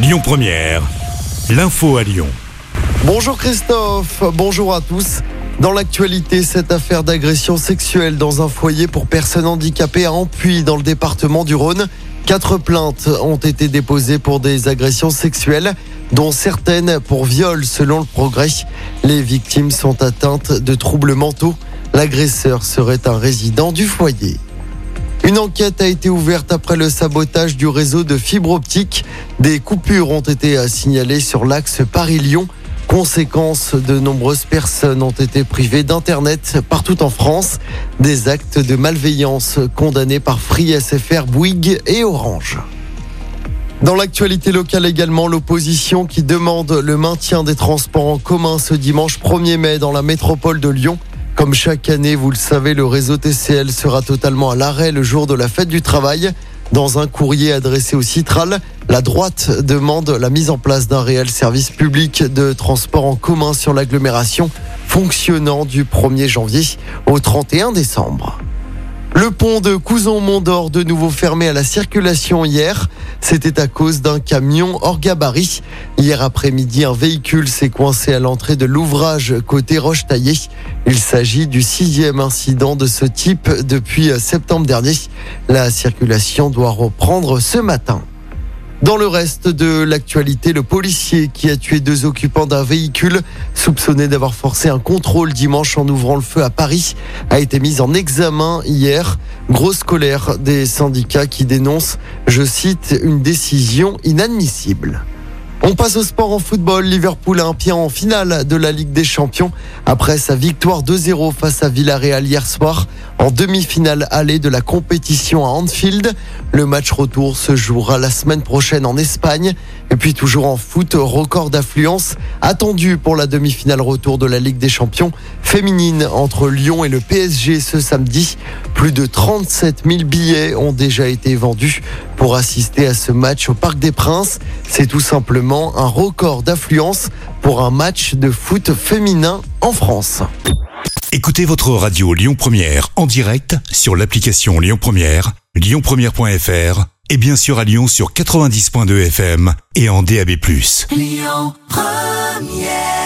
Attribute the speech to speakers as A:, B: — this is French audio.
A: Lyon Première, l'info à Lyon.
B: Bonjour Christophe, bonjour à tous. Dans l'actualité, cette affaire d'agression sexuelle dans un foyer pour personnes handicapées à Ampuy dans le département du Rhône. Quatre plaintes ont été déposées pour des agressions sexuelles, dont certaines pour viol selon le progrès. Les victimes sont atteintes de troubles mentaux. L'agresseur serait un résident du foyer. Une enquête a été ouverte après le sabotage du réseau de fibre optique. Des coupures ont été signalées sur l'axe Paris-Lyon. Conséquence, de nombreuses personnes ont été privées d'Internet partout en France. Des actes de malveillance condamnés par Free SFR, Bouygues et Orange. Dans l'actualité locale également, l'opposition qui demande le maintien des transports en commun ce dimanche 1er mai dans la métropole de Lyon. Comme chaque année, vous le savez, le réseau TCL sera totalement à l'arrêt le jour de la fête du travail. Dans un courrier adressé au Citral, la droite demande la mise en place d'un réel service public de transport en commun sur l'agglomération fonctionnant du 1er janvier au 31 décembre. Le pont de Couson-Mont-d'Or de nouveau fermé à la circulation hier. C'était à cause d'un camion hors gabarit. Hier après-midi, un véhicule s'est coincé à l'entrée de l'ouvrage côté Roche-Taillé. Il s'agit du sixième incident de ce type depuis septembre dernier. La circulation doit reprendre ce matin. Dans le reste de l'actualité, le policier qui a tué deux occupants d'un véhicule soupçonné d'avoir forcé un contrôle dimanche en ouvrant le feu à Paris a été mis en examen hier. Grosse colère des syndicats qui dénoncent, je cite, une décision inadmissible. On passe au sport en football. Liverpool a en finale de la Ligue des Champions après sa victoire 2-0 face à Villarreal hier soir en demi-finale allée de la compétition à Anfield. Le match retour se jouera la semaine prochaine en Espagne. Et puis toujours en foot, record d'affluence attendu pour la demi-finale retour de la Ligue des Champions féminine entre Lyon et le PSG ce samedi. Plus de 37 000 billets ont déjà été vendus pour assister à ce match au Parc des Princes. C'est tout simplement un record d'affluence pour un match de foot féminin en France.
A: Écoutez votre radio Lyon Première en direct sur l'application Lyon Première, lyonpremière.fr et bien sûr à Lyon sur 90.2 FM et en DAB+. Lyon Première